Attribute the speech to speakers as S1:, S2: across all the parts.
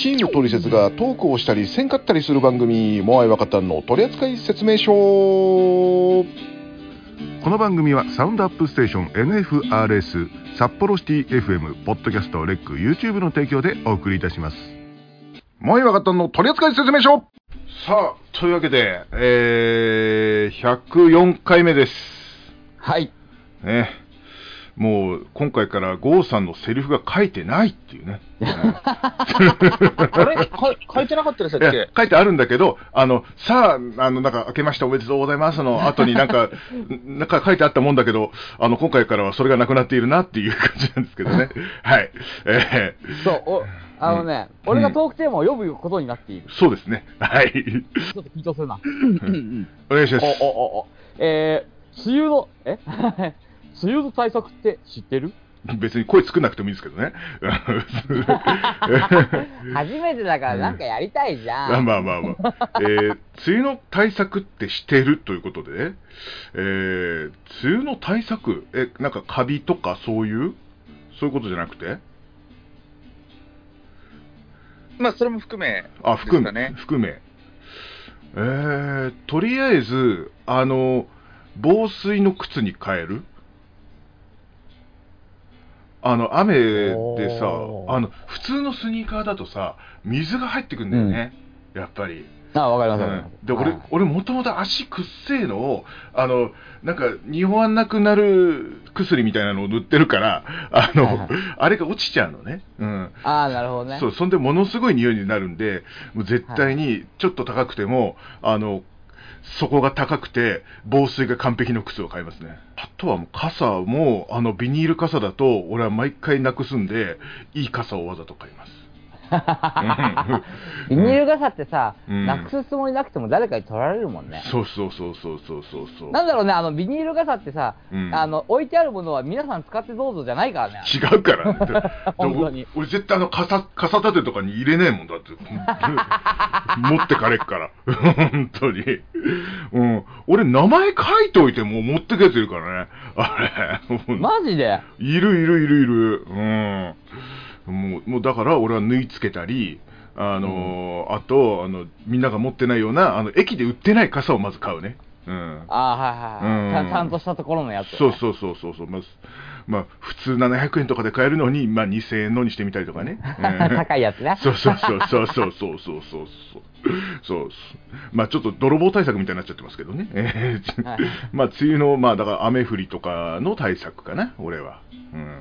S1: チームトリセツがトークをしたりせんかったりする番組モアイワカタンの取扱説明書この番組はサウンドアップステーション NFRS 札幌シティ FM ポッドキャストレック YouTube の提供でお送りいたします。モアイワカタンの取扱説明書。さあというわけで、えー、104回目です。
S2: はい。
S1: ねもう今回から郷さんのセリフが書いてないっていうね。
S3: あれ？か書いてなかったでしたっけ？
S1: 書いてあるんだけど、あの、さあ、あの、なんか、明けましておめでとうございますの後になんか、なんか書いてあったもんだけど、あの、今回からはそれがなくなっているなっていう感じなんですけどね。はい。え
S2: そう、おあのね、
S1: うん
S2: 俺がトークテーマを呼ぶことになっている。
S1: ー、そうですね。はい。
S2: ちょっと緊張するな。
S1: お願いします。
S2: お、お、お、お。えー、梅雨の、え？梅雨の対策って知ってる？
S1: 別に声作んなくてもいいですけどね。
S2: 初めてだからなんかやりたいじゃん。
S1: まあまあまあ。えー、梅雨の対策ってしてるということでね。えー、梅雨の対策え、なんかカビとかそういう？そういうことじゃなくて？
S3: まあ、それも含め、
S1: あ、含め、
S3: ですかね
S1: 含め。えー、とりあえず、あの、防水の靴に変えるあの、雨でさあの、普通のスニーカーだとさ、水が入ってくんだよね。やっぱり。
S2: あ、わかります、わかります。
S1: うんで、俺
S2: はい、
S1: 俺もともと足くっせえのを、あの、なんか、日本案なくなる薬みたいなのを塗ってるから、あの、
S2: はいはい
S1: あれが落ちちゃうのね。うん。
S2: あー、なるほどね。
S1: そう、そんでものすごい匂いになるんで、もう絶対にちょっと高くても、あの、底が高くて、防水が完璧の靴を買いますね。あとはもう傘も、あの、ビニール傘だと、俺は毎回なくすんで、いい傘をわざと買います。
S2: ビニール傘ってさ、
S1: うん。
S2: なくすつもりなくても誰かに取られるもんね。
S1: そうそうそうそうそうそうそう。
S2: なんだろうね、あの、ビニール傘ってさ、
S1: うん。
S2: あの、置いてあるものは皆さん使ってどうぞじゃないからね。
S1: 違うから、ね、
S2: 本当に。
S1: 俺俺絶対あの傘傘立てとかに入れねえもんだって。持ってかれっから。本当に、うん、俺名前書いといてもう持ってくやついるからね。あれ。
S2: マジで？
S1: いるいるいるいる。うんもうもうだから俺は縫い付けたりあのーあとあのみんなが持ってないようなあの駅で売ってない傘をまず買うねうん
S2: あー、はいはいちゃ。んとしたところのやつ、
S1: そうそうそうそうそう、まあ、まあ、普通700円とかで買えるのに、まあ、2000円のにしてみたりとかね。うん
S2: 高いやつね。
S1: そうそうそうそうそうそうそうそうそうまあちょっと泥棒対策みたいになっちゃってますけどね。まあ梅雨の、まあだから雨降りとかの対策かな、俺は。うん。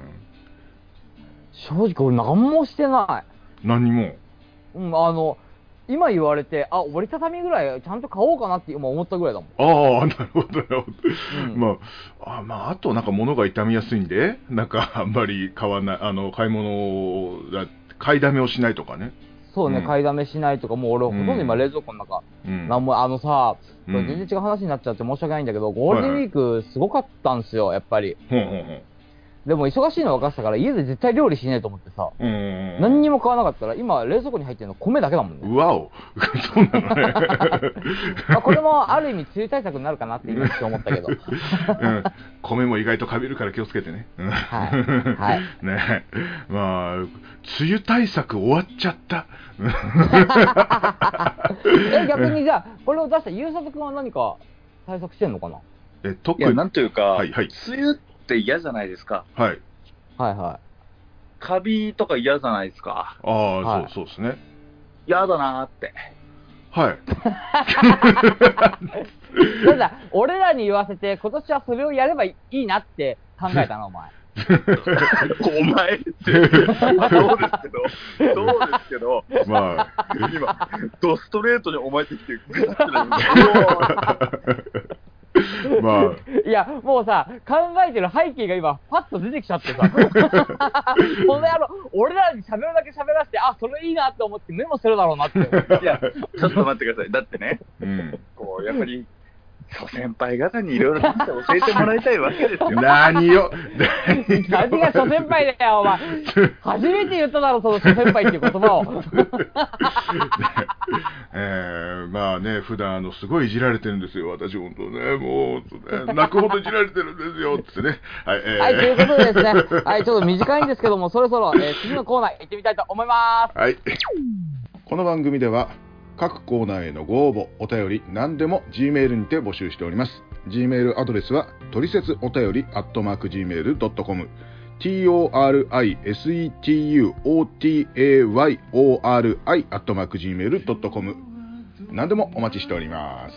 S2: 正直俺何もしてな
S1: 何にも？
S2: い。うん、あの、今言われて、あ、折りたたみぐらいちゃんと買おうかなって今思ったぐらいだもん。
S1: ああ、なるほど、なるほど。
S2: うん
S1: まあ、あまあ、あとなんか物が傷みやすいんで、なんか あんまり買わない、あの、買い物を、だ買いだめをしないとかね。
S2: そうね、
S1: うん
S2: 買いだめしないとか、もう俺ほとんど今冷蔵庫の中、
S1: うん。
S2: なんも、あのさ、全然違う話になっちゃって申し訳ないんだけど、ゴールデンウィークすごかったんですよ、やっぱり。
S1: ほんほんほん。
S2: でも忙しいの分かってたから、家で絶対料理しねえと思ってさ、
S1: うん。
S2: 何にも買わなかったら、今冷蔵庫に入ってるの米だけだもんね。
S1: うわお。そうなのね。
S2: まあ、これもある意味梅雨対策になるかなって今思ったけど。
S1: うん。米も意外とかびるから気をつけてね。うん
S2: はいはい
S1: ねまあ、梅雨対策終わっちゃった。
S2: え、逆にじゃあ、これを出した優作君は何か対策してんのかな？
S1: え、特に。
S3: なんというか、
S1: はいはい
S3: 梅雨って嫌じゃないですか。
S1: はい。
S2: はいは
S3: カビとか嫌じゃないですか。
S1: ああ、
S2: はい
S1: そうそうですね。
S3: 嫌だなーって。
S1: はい。
S2: い。ただ、俺らに言わせて、今年はそれをやればいいなって考えたな、お前。
S3: お前って。そうですけど、そうですけど、
S1: まあ、
S3: 今、ドストレートにお前ってきて、グッてなる
S1: まあ、
S2: いや、もうさ、考えてる背景が今、パッと出てきちゃってさ。この野郎、俺らに喋るだけ喋らせて、あ、それいいなって思ってメモするだろうなって。
S3: いや、ちょっと待ってください。だってね、
S1: うん。
S3: こう、やっぱり、諸先輩方にいろいろ教えてもらいたいわけですよ。
S1: 何よ、
S2: 何が諸先輩だよ、お前。初めて言っただろ、その諸先輩っていう言葉を。
S1: えー、まあね、普段あの、すごいいじられてるんですよ、私、本当ね、もう、ね、泣くほどいじられてるんですよ、つってね。はい、えー
S2: はい、ということでですね、はい、ちょっと短いんですけども、そろそろ、えー次のコーナー行ってみたいと思います。
S1: はい。この番組では各コーナーへのご応募お便り何でも G メールにて募集しております。G メールアドレスはトリセツお便りアットマーク Gmail.com torisetuotayori アットマーク Gmail.com 何でもお待ちしております。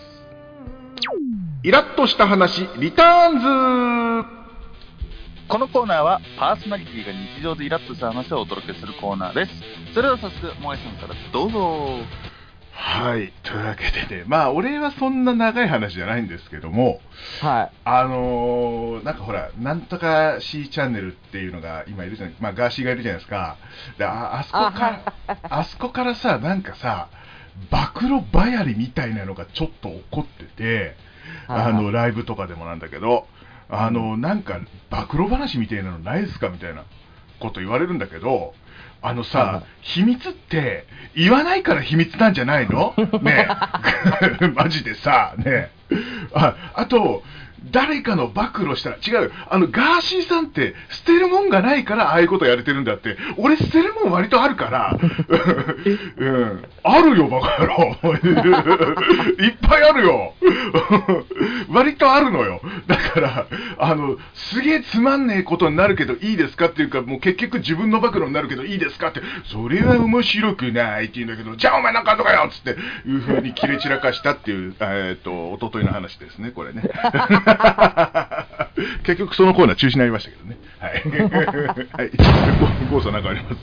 S1: イラッとした話リターンズ。
S3: このコーナーはパーソナリティが日常でイラッとした話をお届けするコーナーです。それでは早速、萌えさんからどうぞ。
S1: はい。というわけでね、まあ、俺はそんな長い話じゃないんですけども、
S2: はい。
S1: あのーなんかほら、なんとか C チャンネルっていうのが今いるじゃない、まあ、ガーシーがいるじゃないですか。でああそこから、あそこからさ、なんかさ、暴露ばやりみたいなのがちょっと起こってて、あの、ライブとかでもなんだけど、あの、なんか、暴露話みたいなのないですかみたいなこと言われるんだけど、あのさ、
S2: はいはい。
S1: 秘密って言わないから秘密なんじゃないの？ねえ。マジでさ、ねえ。ああと、誰かの暴露したら、違う、あの、ガーシーさんって捨てるもんがないからああいうことやれてるんだって、俺捨てるもん割とあるから、うん、あるよ、バカ野郎。いっぱいあるよ。割とあるのよ。だから、あの、すげえつまんねえことになるけどいいですかっていうか、もう結局自分の暴露になるけどいいですかって、それは面白くないって言うんだけど、じゃあお前なんかあんのかよっつって、いう風に切れ散らかしたっていう、えっ、と、一昨日の話ですね、これね。結局そのコーナー中止になりましたけどね。はい。はい。ゴゴーさんなんかあります？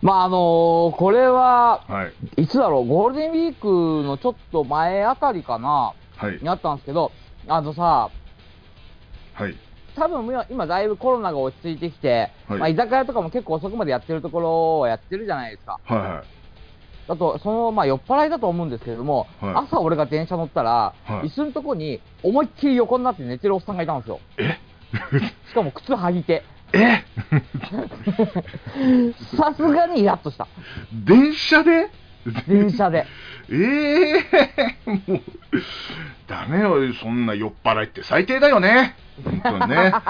S2: まあ、あのーこれは、
S1: はい。
S2: いつだろう、ゴールデンウィークのちょっと前あたりかな、
S1: はい。
S2: にあったんですけど、あのさ、
S1: はい。
S2: 多分今今だいぶコロナが落ち着いてきて、
S1: はい
S2: まあ、居酒屋とかも結構遅くまでやってるところはやってるじゃないですか。
S1: はいはい。
S2: あと、その、まあ、酔っ払いだと思うんですけれども、
S1: はい
S2: 朝俺が電車乗ったら、
S1: はい
S2: 椅子のとこに思いっきり横になって寝てるおっさんがいたんですよ。
S1: え？
S2: しかも靴履いて。
S1: え？
S2: さすがにイラッとした。
S1: 電車で？
S2: 電車で。
S1: ええもう、ダメよ、そんな酔っ払いって最低だよね。本当にね。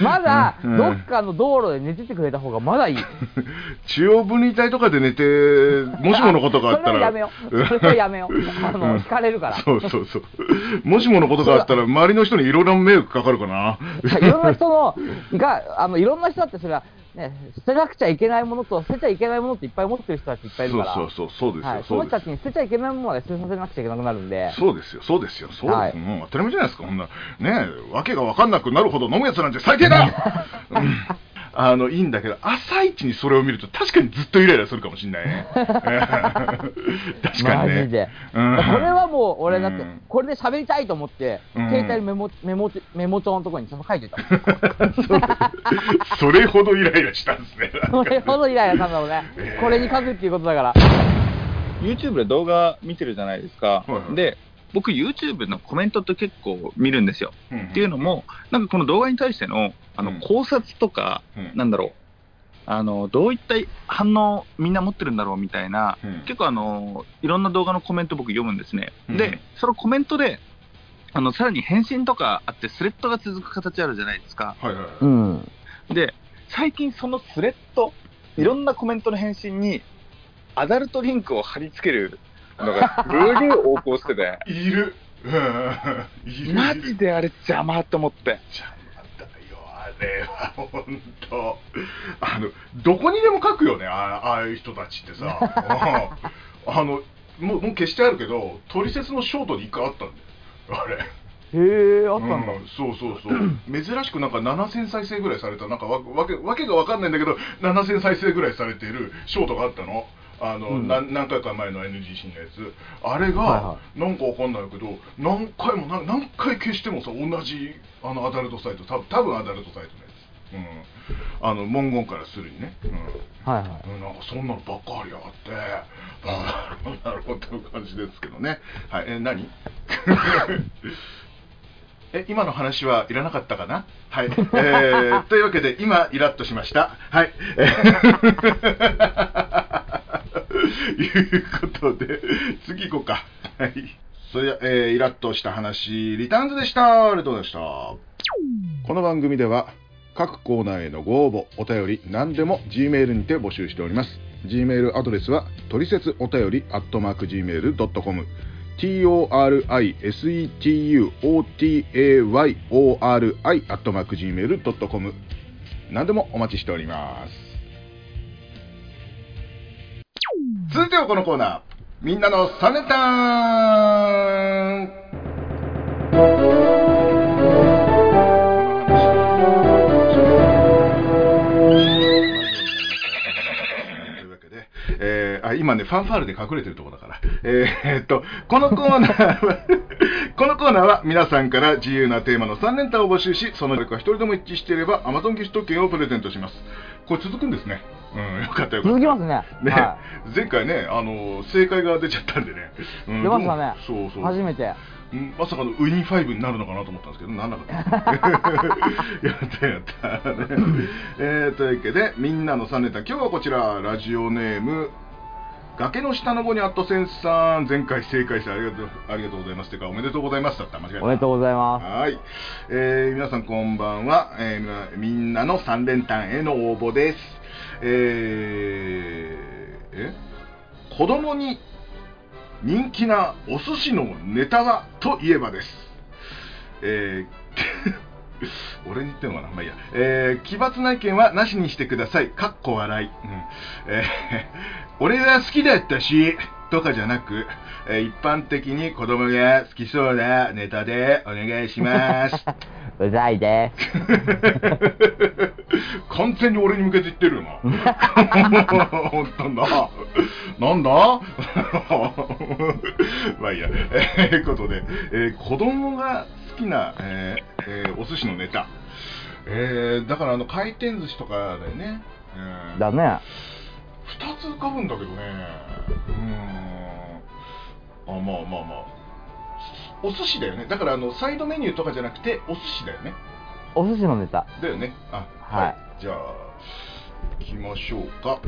S2: まだ、
S1: うん
S2: どっかの道路で寝ててくれた方がまだいい。
S1: 中央分離帯とかで寝て、もしものことがあったら。
S2: それはやめよう。それはやめよう。あの、
S1: うん
S2: 引かれるから。
S1: そうそうそう。もしものことがあったら、周りの人にいろいろな迷惑かかるかな。
S2: いろんな人の、が、あの、いろんな人だってそれは、ね、捨てなくちゃいけないものと、捨てちゃいけないものっていっぱい持ってる人たちいっぱいいるから。
S1: そうそうそう、そうですよ、
S2: はい、その人たちに捨てちゃいけないものまで捨てさせなくちゃいけなくなるんで。
S1: そうですよ、そうですよ、そうです、
S2: はい
S1: もう当たり前じゃないですか、こんな、ねえ、わけが分かんなくなるほど飲むやつなんて最低だ、う んあのいいんだけど、朝一にそれを見ると、確かにずっとイライラするかもしれないね。確かにね。
S2: マジで。
S1: うん
S2: これはもう、俺だって
S1: うん、
S2: これで喋りたいと思って、
S1: うん
S2: 携帯のメモ、メモ、メモ帳のところにちゃんと書いてた。
S1: それほどイライラしたんです ね。
S2: それほどイライラしたんだろうね
S1: え。ー
S2: これに書くっていうことだから。
S3: YouTube で動画見てるじゃないですか。
S1: はいはい
S3: で、僕 YouTube のコメントって結構見るんですよ。
S1: うん
S3: っていうのも、なんかこの動画に対してのあの
S1: うん
S3: 考察とか、
S1: うん
S3: なんだろう、あのどういった反応みんな持ってるんだろうみたいな、
S1: うん
S3: 結構あのいろんな動画のコメント僕読むんですね。
S1: うん
S3: で、そのコメントで、あのさらに返信とかあって、スレッドが続く形あるじゃないですか。
S1: はいはい。
S2: うん。
S3: で、最近そのスレッド、いろんなコメントの返信に、アダルトリンクを貼り付けるのが、すげえ横行してて、
S1: いる。うん。
S3: マジであれ邪魔と思って。
S1: 邪魔だよ、あれは、本当。あの、どこにでも書くよね、あああいう人たちってさ。う んあの、もう、もう消してあるけど、トリセツのショートに一回あったんだよ。あれ。
S2: へえ、あったんだ。
S1: うんそうそうそう。珍しくなんか7000再生ぐらいされた、なんかわわけわけがわかんないんだけど、7000再生ぐらいされてるショートがあったの。あの、
S2: うん
S1: 何回か前の NGC のやつ。あれが、
S2: はいは
S1: なんかわかんないけど、何回もな、何回消してもさ、同じあのアダルトサイト、多分多分アダルトサイトのやつ。うん。あの、文言からするにね。うん。
S2: はいはい。
S1: うんなんかそんなのばっかりやがって、あーなるほどという感じですけどね。はい、え、何？え、今の話はいらなかったかな？はい。えー、というわけで、今、イラッとしました。はい。え ー いうことで、次行こうか。はい。それでは、えー、イラッとした話、リターンズでした。ありがとうございました。この番組では各コーナーへのご応募、お便り、何でも G メールにて募集しております。Gmail アドレスはトリセツお便りアットマーク Gmail.com torisetuotayori アットマーク Gmail.com 何でもお待ちしております続いてはこのコーナーみんなのサネタンというわけで、えーあ今ね、ファンファールで隠れてるところだから。えーっと、このコーナーは、このコーナーは皆さんから自由なテーマの3連単を募集し、その誰か一人でも一致していれば Amazon ギフト券をプレゼントします。これ続くんですね。うん、よかったよ。
S2: 続きますね。
S1: ね、
S2: は
S1: 前回ね、あの正解が出ちゃったんでね。うん
S2: 出ましたね
S1: そうそう。
S2: い。初めて。
S1: うんまさかのウィニー5になるのかなと思ったんですけど、なんなかった。やったやった。ねえー、というわけで、みんなの3連単、今日はこちら、ラジオネーム、崖の下の子にアットセンスさん、前回正解してありがとうありがとうございます。というか、おめでとうございますだった。間違えた。
S2: おめでとうございます。
S1: はい、えー皆さんこんばんは、えーみんなの3連単への応募です。えーえ？子供に人気なお寿司のネタはといえばです。えー 俺に言ってんのかなまあいいや。えー奇抜な意見はなしにしてください。かっこ笑い。うんえー 俺は好きだったし、とかじゃなく、えー一般的に子供が好きそうなネタでお願いします。
S2: うざいです。
S1: 完全に俺に向けて言ってるよな。本当だ？なんだ？まあいいや。えー、ことで、えー子供が好きな、えーえーお寿司のネタ。えー、だからあの回転寿司とかだよね。えー
S2: だね。
S1: 二つ浮かぶんだけどね。うーん。あ、まあまあまあ。お寿司だよね。だからあの、サイドメニューとかじゃなくて、お寿司だよね。
S2: お寿司のネタ。
S1: だよね。あ、
S2: はい
S1: じゃあ、行きましょうか。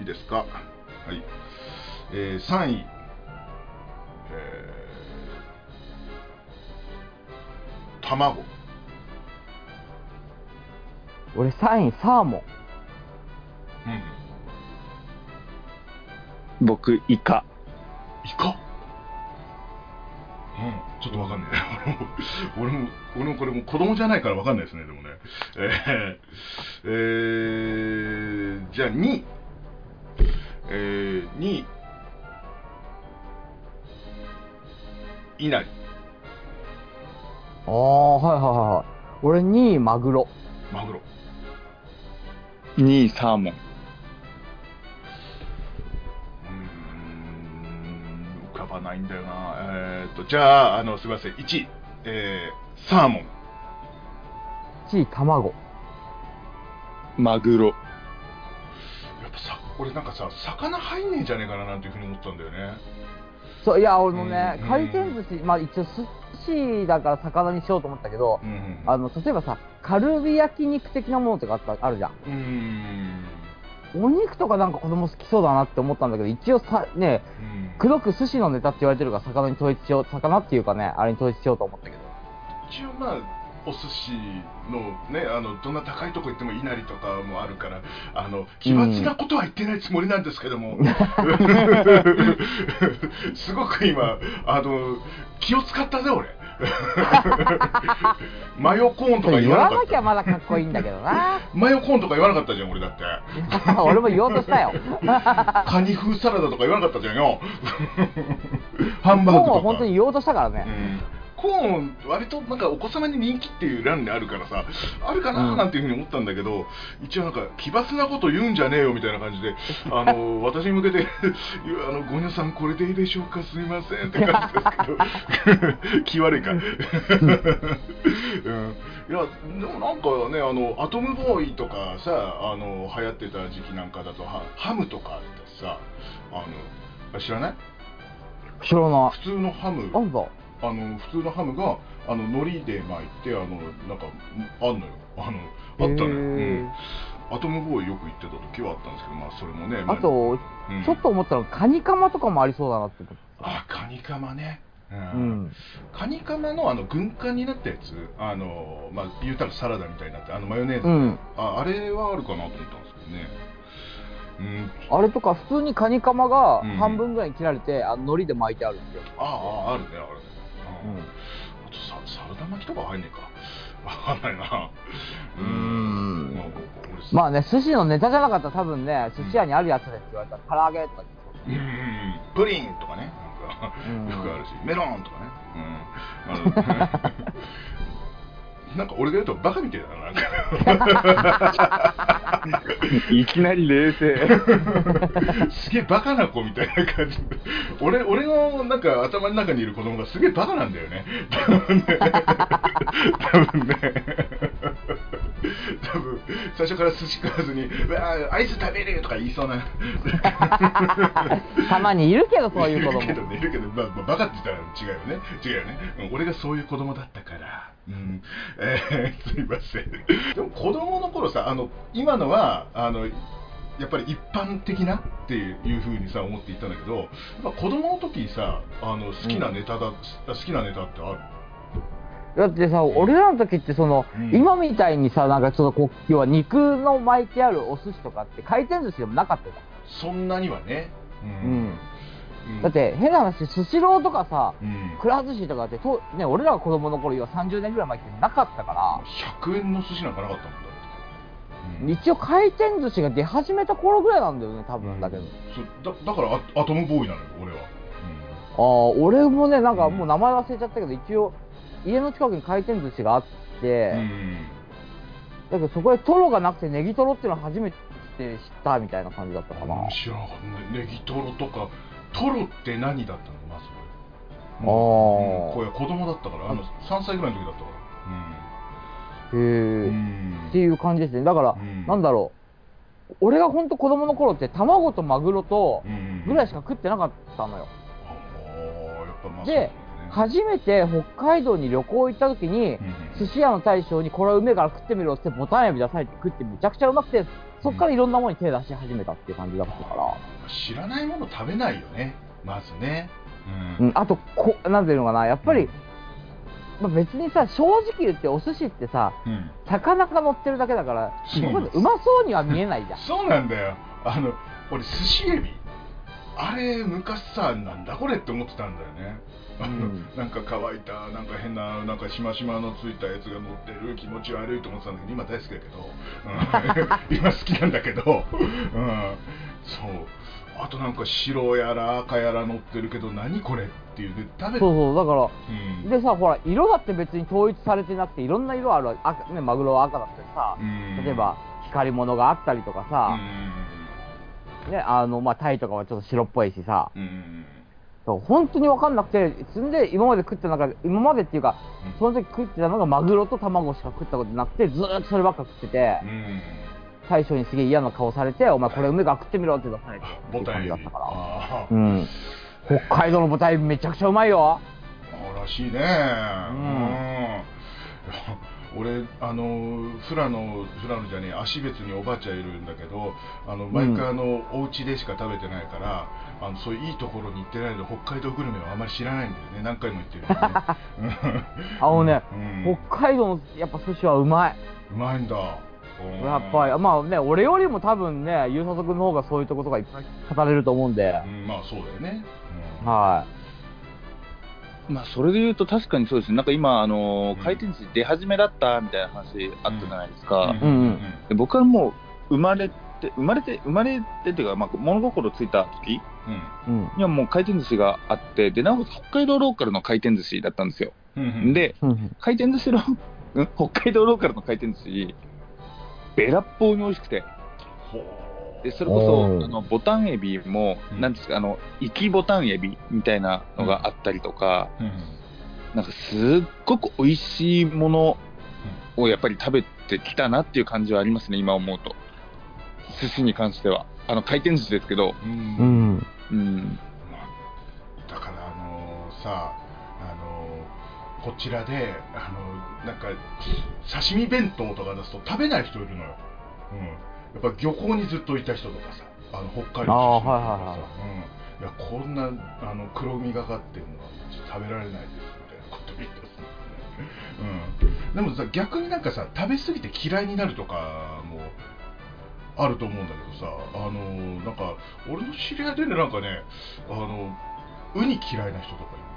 S1: いいですか？はい。えー、3位。えー、卵。
S2: 俺3位、サーモン。
S1: うん。
S3: 僕、イカ。
S1: イカ？うん、ちょっとわかんない。俺も、俺もこれも子供じゃないからわかんないですね、でもね。えー、えー、じゃあ2位。えー、2位。稲荷。
S2: ああ、はいはいはいはい。俺2位、マグロ。
S1: マグロ。
S3: 2位、サーモン。
S1: うーん、浮かばないんだよな。えーっと、じゃあ、あの、すみません。1位。えー、サーモン。
S2: 1位、卵。
S3: マグロ。
S1: やっぱさ、俺なんかさ、魚入んねえんじゃねえかななんていうふうに思ったんだよね。
S2: そう、いや、俺もね、
S1: うん
S2: 回転寿司、まあ一応寿司だから魚にしようと思ったけど、
S1: うんうん。
S2: あの、例えばさ、カルビ焼肉的なものとかあったあるじゃん。
S1: うーん。
S2: お肉とかなんか子供好きそうだなって思ったんだけど、一応さ、ね、
S1: うん
S2: くどく寿司のネタって言われてるから魚に統一しよう、魚っていうかね、あれに統一しようと思ったけど。
S1: 一応まあ、お寿司のね、あの、どんな高いとこ行っても稲荷とかもあるから、あの、奇抜なことは言ってないつもりなんですけども、すごく今、あの、気を使ったぜ、俺。マヨコーンとか言
S2: 言わなきゃ
S1: わなかった。
S2: まだかっこいいんだけどな。
S1: マヨコーンとか言わなかったじゃん、俺だって。
S2: 俺も言おうとしたよ。
S1: カニ風サラダとか言わなかったじゃんよ。ハンバーグとか。
S2: 本当に言おうとしたからね。
S1: うんコーン、割となんかお子様に人気っていう欄であるからさ、あるかなーなんていうふうに思ったんだけど、一応なんか、奇抜なこと言うんじゃねえよみたいな感じで、あの、私に向けて、あの、ゴニョさんこれでいいでしょうか、すいませんって感じですけど、気悪いか。うん、いや、でもなんかね、あの、アトムボーイとかさ、あの、流行ってた時期なんかだと、はハムとかってさ、あの、あ知らない？
S2: 知らない。
S1: 普通のハム。あの普通のハムがあの海苔で巻いてあのなんかあんのよ。あのあったのよ、う
S2: へ
S1: ん、アトムボーイよく行ってた時はあったんですけどまあそれもね
S2: あと、
S1: うん。
S2: ちょっと思ったのカニカマとかもありそうだなって
S1: あカニカマね。う、
S2: うん。ん。
S1: カニカマのあの軍艦になったやつ。あのまあ言うたらサラダみたいになってあのマヨネーズ、
S2: うん。
S1: ああれはあるかなと思ったんですけどね。ううん。
S2: あれとか普通にカニカマが
S1: うん。
S2: 半分ぐらいに切られて、あの海苔で巻いてあるんですよ。
S1: あああるねあるね、うん。
S2: うん
S1: あとさサラダ巻きとか入んねえか。わかんないな。う
S2: うん。
S1: まあ俺
S2: まあね、寿司のネタじゃなかったら多分ね、寿司屋にあるやつですって言われた。ら、唐揚げとか
S1: うんうんうん。プリンとかね。なんか
S2: うん。
S1: よくあるし。メロンとかね。うん なんか俺が言うとバカみたいだななんか。
S3: いきなり冷静。
S1: すげえバカな子みたいな感じ。俺俺のなんか頭の中にいる子供がすげえバカなんだよね。多分ね。多分ね。多分最初から寿司食わずに「うわーアイス食べる!」とか言いそうな。
S2: たまにいるけど、そういう子供。
S1: いるけどねいるけど、まあまあ、バカって言ったら違うよね。違うよね。うん俺がそういう子供だったからうん。えー、すいません。でも子供の頃さあの今のはあのやっぱり一般的なっていうふうにさ思っていたんだけどやっぱ子供の時さあの好きなネタだ、好きなネタってある？
S2: だってさ、俺らの時ってその、
S1: うん。
S2: 今みたいにさ、なんかちょっとこう、要は肉の巻いてあるお寿司とかって回転寿司でもなかったじ
S1: そんなにはね。う
S2: ゃん。うん。
S1: うん。
S2: だって変な話、スシローとかさ、
S1: うん。
S2: くら寿司とかってと、ね、俺らが子供の頃、要は30年ぐらい前ってなかったから、
S1: 100円の寿司なんかなかったもんだ
S2: 一応回転寿司が出始めた頃ぐらいなんだよね、多分だけど。
S1: そうだだからアアトムボーイなのよ俺は、
S2: ああ、俺もね、なんかもう名前忘れちゃったけど、一応、家の近くに回転寿司があって、
S1: うん。
S2: だけどそこでトロがなくてネギトロっていうのは初めて知ったみたいな感じだったかな。
S1: うん知らなかった。ねネギトロとかトロって何だったの？まず。
S2: あー。
S1: うん。これ子供だったから。あの3歳ぐらいの時だったから。
S2: へえ、
S1: うん。
S2: っていう感じですね。だから、
S1: うん。
S2: なんだろう。俺がほんと子供の頃って卵とマグロと
S1: うん
S2: ぐらいしか食ってなかったのよ。
S1: あーやっぱまあ
S2: で
S1: そうだね。
S2: 初めて北海道に旅行行った時に、
S1: うん
S2: 寿司屋の大将にこれはうめえから食ってみろってボタンエビ出されて食ってめちゃくちゃうまくて、そっからいろんなものに手出し始めたっていう感じだったから。
S1: 知らないもの食べないよね。まずね。
S2: うん、あとこ、なんていうのかな、やっぱり、まあ、別にさ、正直言ってお寿司ってさ、
S1: うん。
S2: 魚が乗ってるだけだから、
S1: そう
S2: まそうには見えないじゃん。
S1: そうなんだよ。あの俺寿司エビ。あれ昔さなんだこれって思ってたんだよねなんか乾いたなんか変ななんかしましまのついたやつが乗ってる気持ち悪いと思ってたんだけど今大好きだけど、うん。今好きなんだけど、うん、そう。あとなんか白やら赤やら乗ってるけど何これっていう。で食べ
S2: そうそう、だから、
S1: うん。
S2: でさ、ほら、色だって別に統一されてなくて、いろんな色あるわけ赤、ね、マグロは赤だったりさ、
S1: うん。
S2: 例えば、光り物があったりとかさ、ね、あの、まあ、タイとかはちょっと白っぽいしさ、
S1: うんうん
S2: そう本当に分かんなくて、そんで、今まで食ってた中で、今までっていうか、その時食ってたのがマグロと卵しか食ったことなくて、ずーっとそればっか食ってて
S1: う、ん。
S2: 大将にすげえ嫌な顔されて、お前これうめえから食ってみろって出されて、っていうだったから。うん。北海道のボタンエビめちゃくちゃうまいよ。
S1: あらしいね、
S2: ん。
S1: うん。俺あの富良野富良野じゃねえ芦別におばあちゃんいるんだけどあの毎回あの、お家でしか食べてないからあのそういういいところに行ってないので北海道グルメはあまり知らないんだよね。何回も言ってるよね。
S2: あのね、
S1: うん。
S2: 北海道のやっぱ寿司はうまい。
S1: うまいんだ。うん。
S2: やっぱり、まあね、俺よりも多分ね、ゆうさとくんの方がそういうとことかいっぱい語れると思うんで、
S1: うんまあそうだよね、うん。
S2: は
S3: まあ、それで言うと確かにそうですね。なんか今、あの
S1: うん。
S3: 回転寿司出始めだったみたいな話あったじゃないですか。
S2: うんうん。
S3: で僕はもう、生まれて、生まれて、生まれてっていうか、まあ、物心ついた時
S1: うん
S2: い。うん。
S3: にはもう回転寿司があって、で、なおかつ北海道ローカルの回転寿司だったんですよ。
S1: うんうん
S3: で、
S2: うん
S3: 回転寿司の、うん北海道ローカルの回転寿司、べらっぽうに美味しくて、
S1: ほう
S3: でそれこ
S2: おー
S3: そあのボタンエビも、
S1: うん
S3: なんですか、あの、生きボタンエビみたいなのがあったりとか、
S1: うん
S3: なんかすっごく美味しいものをやっぱり食べてきたなっていう感じはありますね、今思うと。寿司に関しては。あの、回転寿司ですけど、
S1: うん。
S2: うん。
S1: だからあのさあのこちらであのなんか刺身弁当とか出すと食べない人いるのよ、うん、やっぱ漁港にずっといた人とかさあの北海道出身とかさ、
S2: あーはいはいはい
S1: うん、いやこんなあの黒みがかってるのは食べられないですみたいなこと言ってますね、うん、でもさ逆になんかさ食べ過ぎて嫌いになるとかもあると思うんだけどさあのなんか俺の知り合いでねなんかねあのウニ嫌いな人とかいる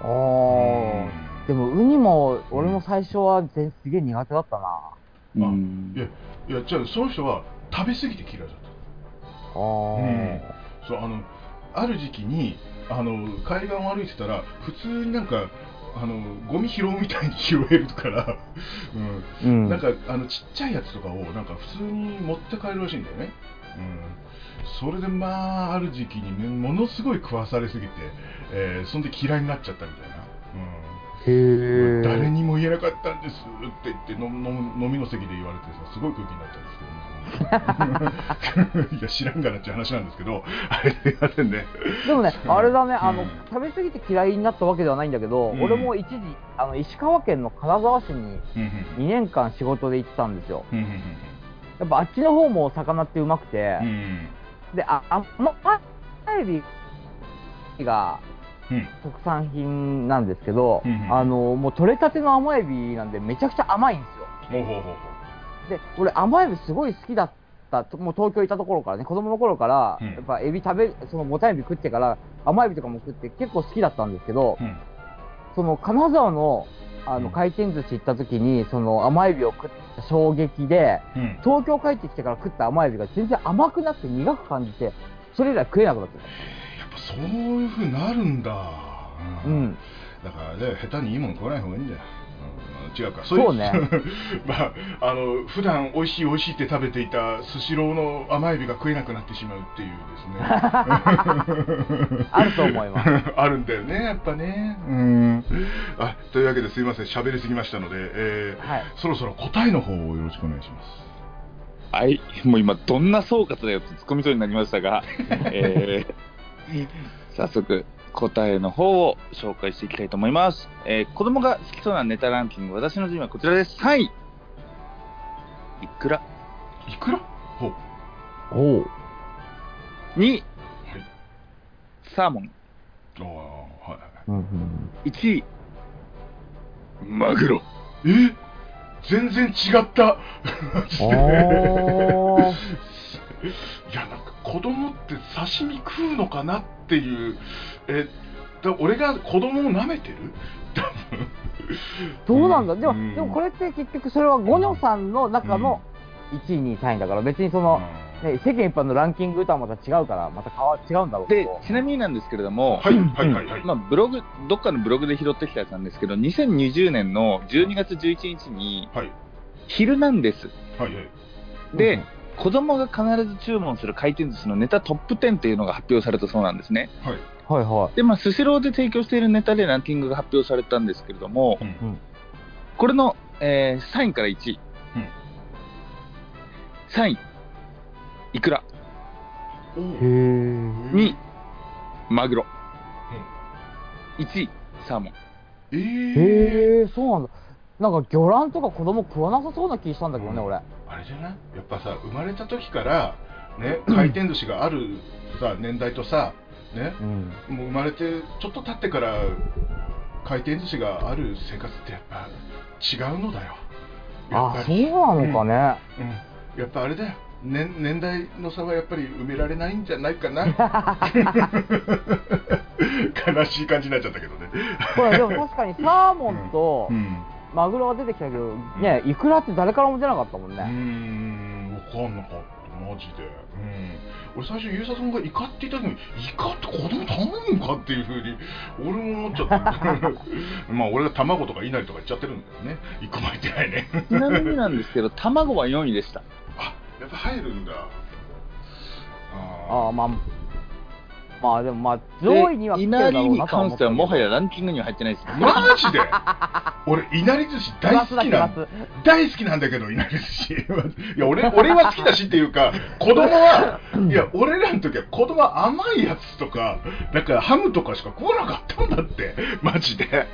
S2: ああ。でも、ウニも、俺も最初は全すげえ苦手だったな。
S1: あ
S3: うん
S1: いやいやじゃあその人は食べ過ぎて嫌いだった
S2: ああ。
S1: そうあのある時期にあの海岸を歩いてたら普通になんかあのゴミ拾うみたいに拾えるから、うん
S2: うん。
S1: なんかあのちっちゃいやつとかをなんか普通に持って帰るらしいんだよね、うん、それでまあある時期にねものすごい食わされすぎて、えーそんで嫌いになっちゃったみたいな。誰にも言えなかったんですって言って飲む飲みの席で言われてさすごい空気になったんですけどね。いや知らんがなっていう話なんですけどあれすいませんね。
S2: でもね、あれだね、あの、
S1: うん。
S2: 食べ過ぎて嫌いになったわけではないんだけど、
S1: うん。
S2: 俺も一時、あの、石川県の金沢市に
S1: うん
S2: 2年間仕事で行ってたんですよ。
S1: うんうん
S2: やっぱあっちの方も魚ってうまくてで、あ、あ、ま、エビが
S1: うん
S2: 特産品なんですけど、
S1: うんうん
S2: あの、もう取れたての甘エビなんでめちゃくちゃ甘いんですよ。で、俺甘エビすごい好きだった、ともう東京いたところからね、子供の頃から、
S1: うん。
S2: やっぱエビ食べ、そのボタンエビ食ってから、甘エビとかも食って結構好きだったんですけど、
S1: ううん。
S2: その金沢のあ
S1: うん。
S2: の回転寿司行った時に、その甘エビを食った衝撃で、
S1: うん。
S2: 東京帰ってきてから食った甘エビが全然甘くなくて苦く感じて、それ以来食えなくなって
S1: やっぱそういうふうになるんだ、
S2: た。うん。
S1: だからね下手にいいもん食わない方がいいんだよ、うん、違うか。
S2: そうね。
S1: まああの普段美味しい美味しいって食べていたスシローの甘エビが食えなくなってしまうっていうですね。
S2: あると思います。
S1: あるんだよねやっぱね。うん。あというわけですいません。喋りすぎましたので、えー
S2: はい。
S1: そろそろ答えの方をよろしくお願いします。
S3: はい、もう今、どんな総括だよって突っ込みそうになりましたが、えー 早速、答えの方を紹介していきたいと思います。えー子供が好きそうなネタランキング、私の順位はこちらです。3位、いくら？
S1: いくら？ほう
S2: おう。
S3: 2位、
S1: はい
S3: サーモン。
S1: ああはいはい
S2: うんうん
S3: 1位、マグロ。
S1: え？全然違った マジで
S2: おー
S1: いやなんか子供って刺身食うのかなっていう。えだ俺が子供を舐めてる？多 分
S2: どうなんだ、でも、
S1: うん。
S2: でもこれって結局それはゴニョさんの中の1位、2位、3位だから、別にその、ね、世間一般のランキングとはまた違うから、また変わ違うんだろうけ
S3: で
S2: ど、
S3: ちなみになんですけれども、
S1: はいはいはいはい、
S3: まあ、ブログ、どっかのブログで拾ってきたやつなんですけど、2020年の12月11日に、
S1: はい。
S3: ヒルナンデス。
S1: はいはい。
S3: で、
S2: うん
S3: 子供が必ず注文する回転寿司のネタトップ10っていうのが発表されたそうなんですね。
S1: はい
S2: はいはい。
S3: で、まあ、スシローで提供しているネタでランキングが発表されたんですけれども、
S1: うん
S3: これの、えー3位から1位。
S1: うん
S3: 3位、イクラ。
S1: お
S2: へ
S1: う
S2: ー。
S3: 2位、マグロ。1位、サーモン。
S1: えー、
S2: そうなんだ。なんか魚卵とか子供食わなさそうな気したんだけどね、
S1: うん
S2: 俺。
S1: あれじゃない？やっぱさ生まれた時からね 回転寿司があるさ年代とさね
S2: うん。
S1: もう生まれてちょっと経ってから回転寿司がある生活ってやっぱ違うのだよ。
S2: あそうなのかね。
S1: うん、やっぱあれだよ、年年代の差はやっぱり埋められないんじゃないかな。悲しい感じになっちゃったけどね。
S2: これでも確かにサーモンと
S1: うん
S2: マグロが出てきたけど、ね、イクラって誰からも出なかったもん
S1: うー
S2: ね。
S1: ん分かんなかったマジで、うん、俺最初ゆうささんがイカって言った時にイカって子供食べるのかっていうふうに俺も思っちゃった。まあ俺が卵とか稲荷とか言っちゃってるんだよね。一個も入ってないね。
S3: ちなみになんですけど、卵は4位でした。
S1: あやっぱ入るんだ。
S2: ああ、まあ、まあでもまあ、
S3: で
S2: 上位には来て
S3: い
S2: るだろう
S3: なりに
S2: なとは思っ
S3: してはもはやランキングには入ってないです。
S1: マジで？俺いなり寿司大好きな
S2: プラスだプ
S1: 大好きなんだけどいなり寿司いや俺 俺は好きだしっていうか子供はいや俺らの時は子供は甘いやつとかだからハムとかしか食わなかったんだって。マジで。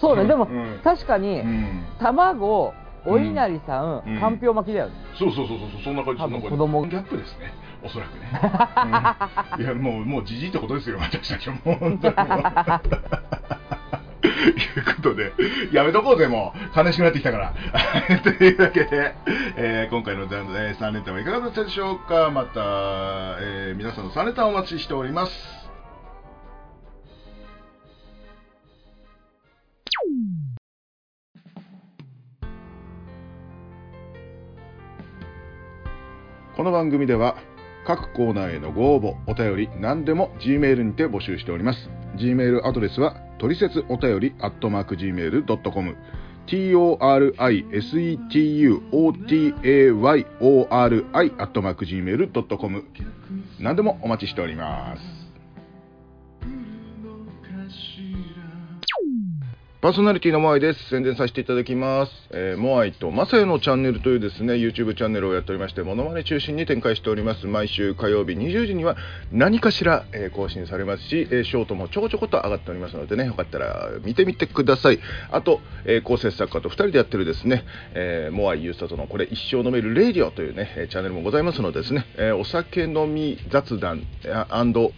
S2: そうね、でも、
S1: うん。
S2: 確かに、
S1: うん。
S2: 卵、お稲荷さん、
S1: うん。
S2: かんぴょう巻きだよね。
S1: そうそうそうそうそんな感じそんな感じ。
S2: 多分子供
S1: ギャップですね。おそらくね、うん。いやもうもうじじいってことですよ私たちは。もう本当にもう。いうことで、やめとこうぜ、もう。悲しくなってきたから。というわけで、えー今回のダンえー3連単はいかがだったでしょうか？また、えー皆さんの3連単お待ちしております。この番組では各コーナーへのご応募、お便り、何でも Gmail にて募集しております。Gmail アドレスは、トリセツお便り、アットマーク Gmail.com、torisetuotayori、アットマーク Gmail.com、何でもお待ちしております。パーソナリティのモアイです。宣伝させていただきます。えーモアイとマサヨのチャンネルというですね、YouTube チャンネルをやっておりまして、モノマネ中心に展開しております。毎週火曜日20時には何かしら、えー更新されますし、えーショートもちょこちょこと上がっておりますのでね、よかったら見てみてください。あと、えー構成作家と2人でやってるですね、えモアイユースタとのこれ一生飲めるレイディオというね、チャンネルもございますのでですね、えお酒飲み雑談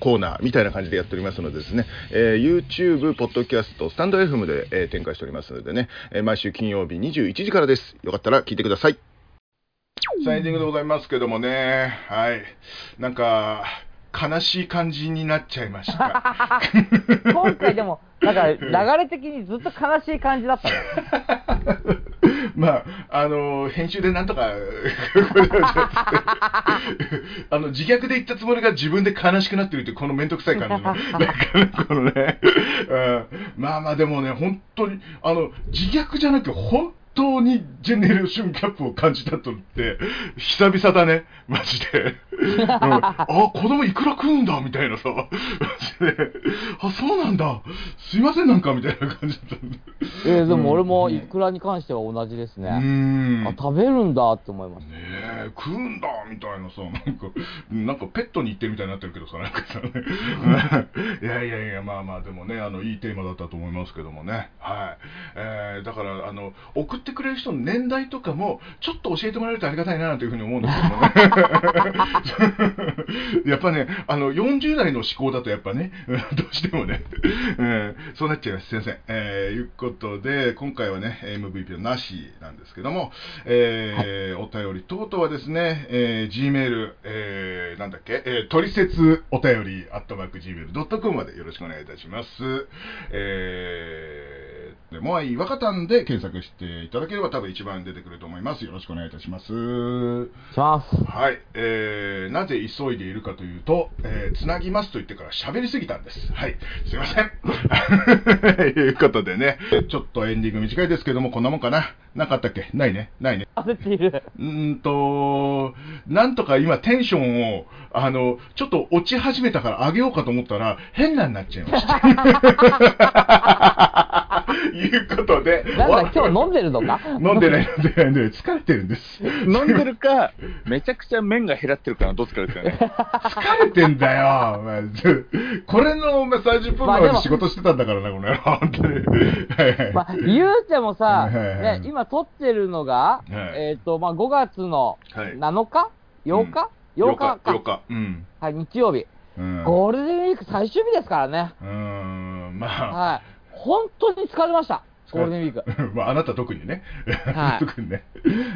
S1: コーナーみたいな感じでやっておりますのでですね、え YouTube、ポッドキャスト、スタンド FM で、えー展開しておりますのでね、えー毎週金曜日21時からです。よかったら聞いてください。さあ、エンディングでございますけどもね、はい。なんか、悲しい感じになっちゃいました。
S2: 今回でも、なんか、流れ的にずっと悲しい感じだったね。
S1: まあ、あの編集でなんとか、あの自虐で言ったつもりが自分で悲しくなってるって、この面倒くさい感じの、なんかこのね、うん、まあまあ、でもね、本当に、あの自虐じゃなく、本当にジェネレーションギャップを感じたとって、久々だね、マジで。うん、あ、子供いくら食うんだみたいなさ、マジで。あ、そうなんだ。すいません、なんか、みたいな感じだったんで。
S2: えーでも俺もイクラに関しては同じです
S1: う
S2: ね。
S1: ん。
S2: あ、食べるんだって思います。
S1: ねえ、食うんだみたいなさ、なんか、なんかペットに行ってるみたいになってるけどさ、なんかさ、ね、いやいやいや、まあまあ、でもね、あの、いいテーマだったと思いますけどもね、はい。えー、だから、あの、送ってくれる人の年代とかも、ちょっと教えてもらえるとありがたいな、というふうに思うんですけどもね。やっぱね、あの、40代の思考だとやっぱね、どうしてもね、うんそうなっちゃいます。すいません。えー、いうことで、今回はね、MVP はなしなんですけども、えーお便り等々はですね、えー、Gmail、えー、なんだっけ、えー、トリセツお便り、アットマーク Gmail.com までよろしくお願いいたします。えー、でモアイ若旦で検索していただければ多分一番出てくると思います。よろしくお願いいたします。
S2: します。
S1: はい、えー、なぜ急いでいるかというと、えー、つなぎますと言ってから喋りすぎたんです。はい、すいません。と いうことでね、ちょっとエンディング短いですけども、こんなもんかな？なかったっけ？ないね。ないね。
S2: 焦っている。
S1: うーんと、なんとか今テンションを、あの、ちょっと落ち始めたから上げようかと思ったら、変なになっちゃいました。いうことで、
S2: なんだ、今日飲んでるのか？
S1: 飲んでない、飲んでない、ね、疲れてるんです。
S3: 飲んでるか、めちゃくちゃ麺が減らってるかのどっちかですよね。
S1: 疲れてんだよ、お前ずこれのお前30分前まで仕事してたんだからな、この野郎、本当に。はいはい
S2: まあ、言うてもさ、ね、今撮ってるのが、えっ、と、まあ、5月の
S1: はい
S2: 7日 ?8 日、?8 日か。
S1: 8日。うん。
S2: はい、日曜日。
S1: うん。
S2: ゴールデンウィーク最終日ですからね。
S1: うーん、まあ。
S2: はい。本当に疲れました。ゴールデンウィーク。
S1: まあ、あなた特にね。
S2: はい
S1: 特にね。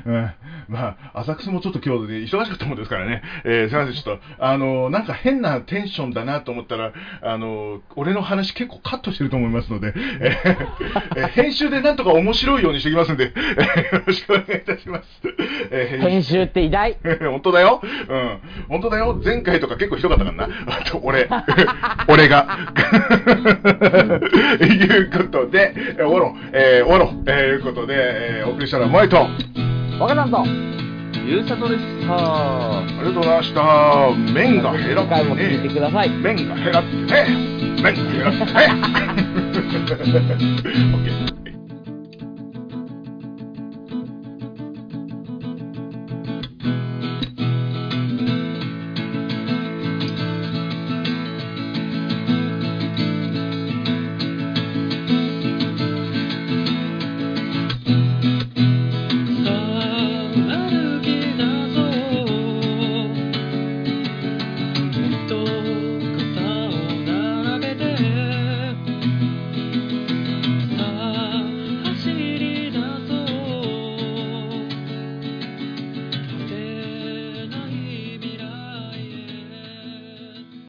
S1: うん。まあ、浅草もちょっと今日で忙しかったもんですからね。えー、すみません、ちょっと、あの、なんか変なテンションだなと思ったら、あの、俺の話結構カットしてると思いますので、えー えー編集でなんとか面白いようにしてきますんで、えーよろしくお願いいたします。えー
S2: 編集って偉大。
S1: 本当だよ。うん。本当だよ。前回とか結構ひどかったからな。あと、俺。俺が。いうことで、えー終わろう。えー終わろう。えーいうことで、えーお送りしたら、マイト。あ
S2: 若さんと、
S3: ゆうさとでした。
S1: りがとうございました。麺が減ら
S2: 次
S1: って
S2: 回も聞いて
S1: ね。
S2: ください。
S1: 麺が減らってね。麺が減らってね。オッケー。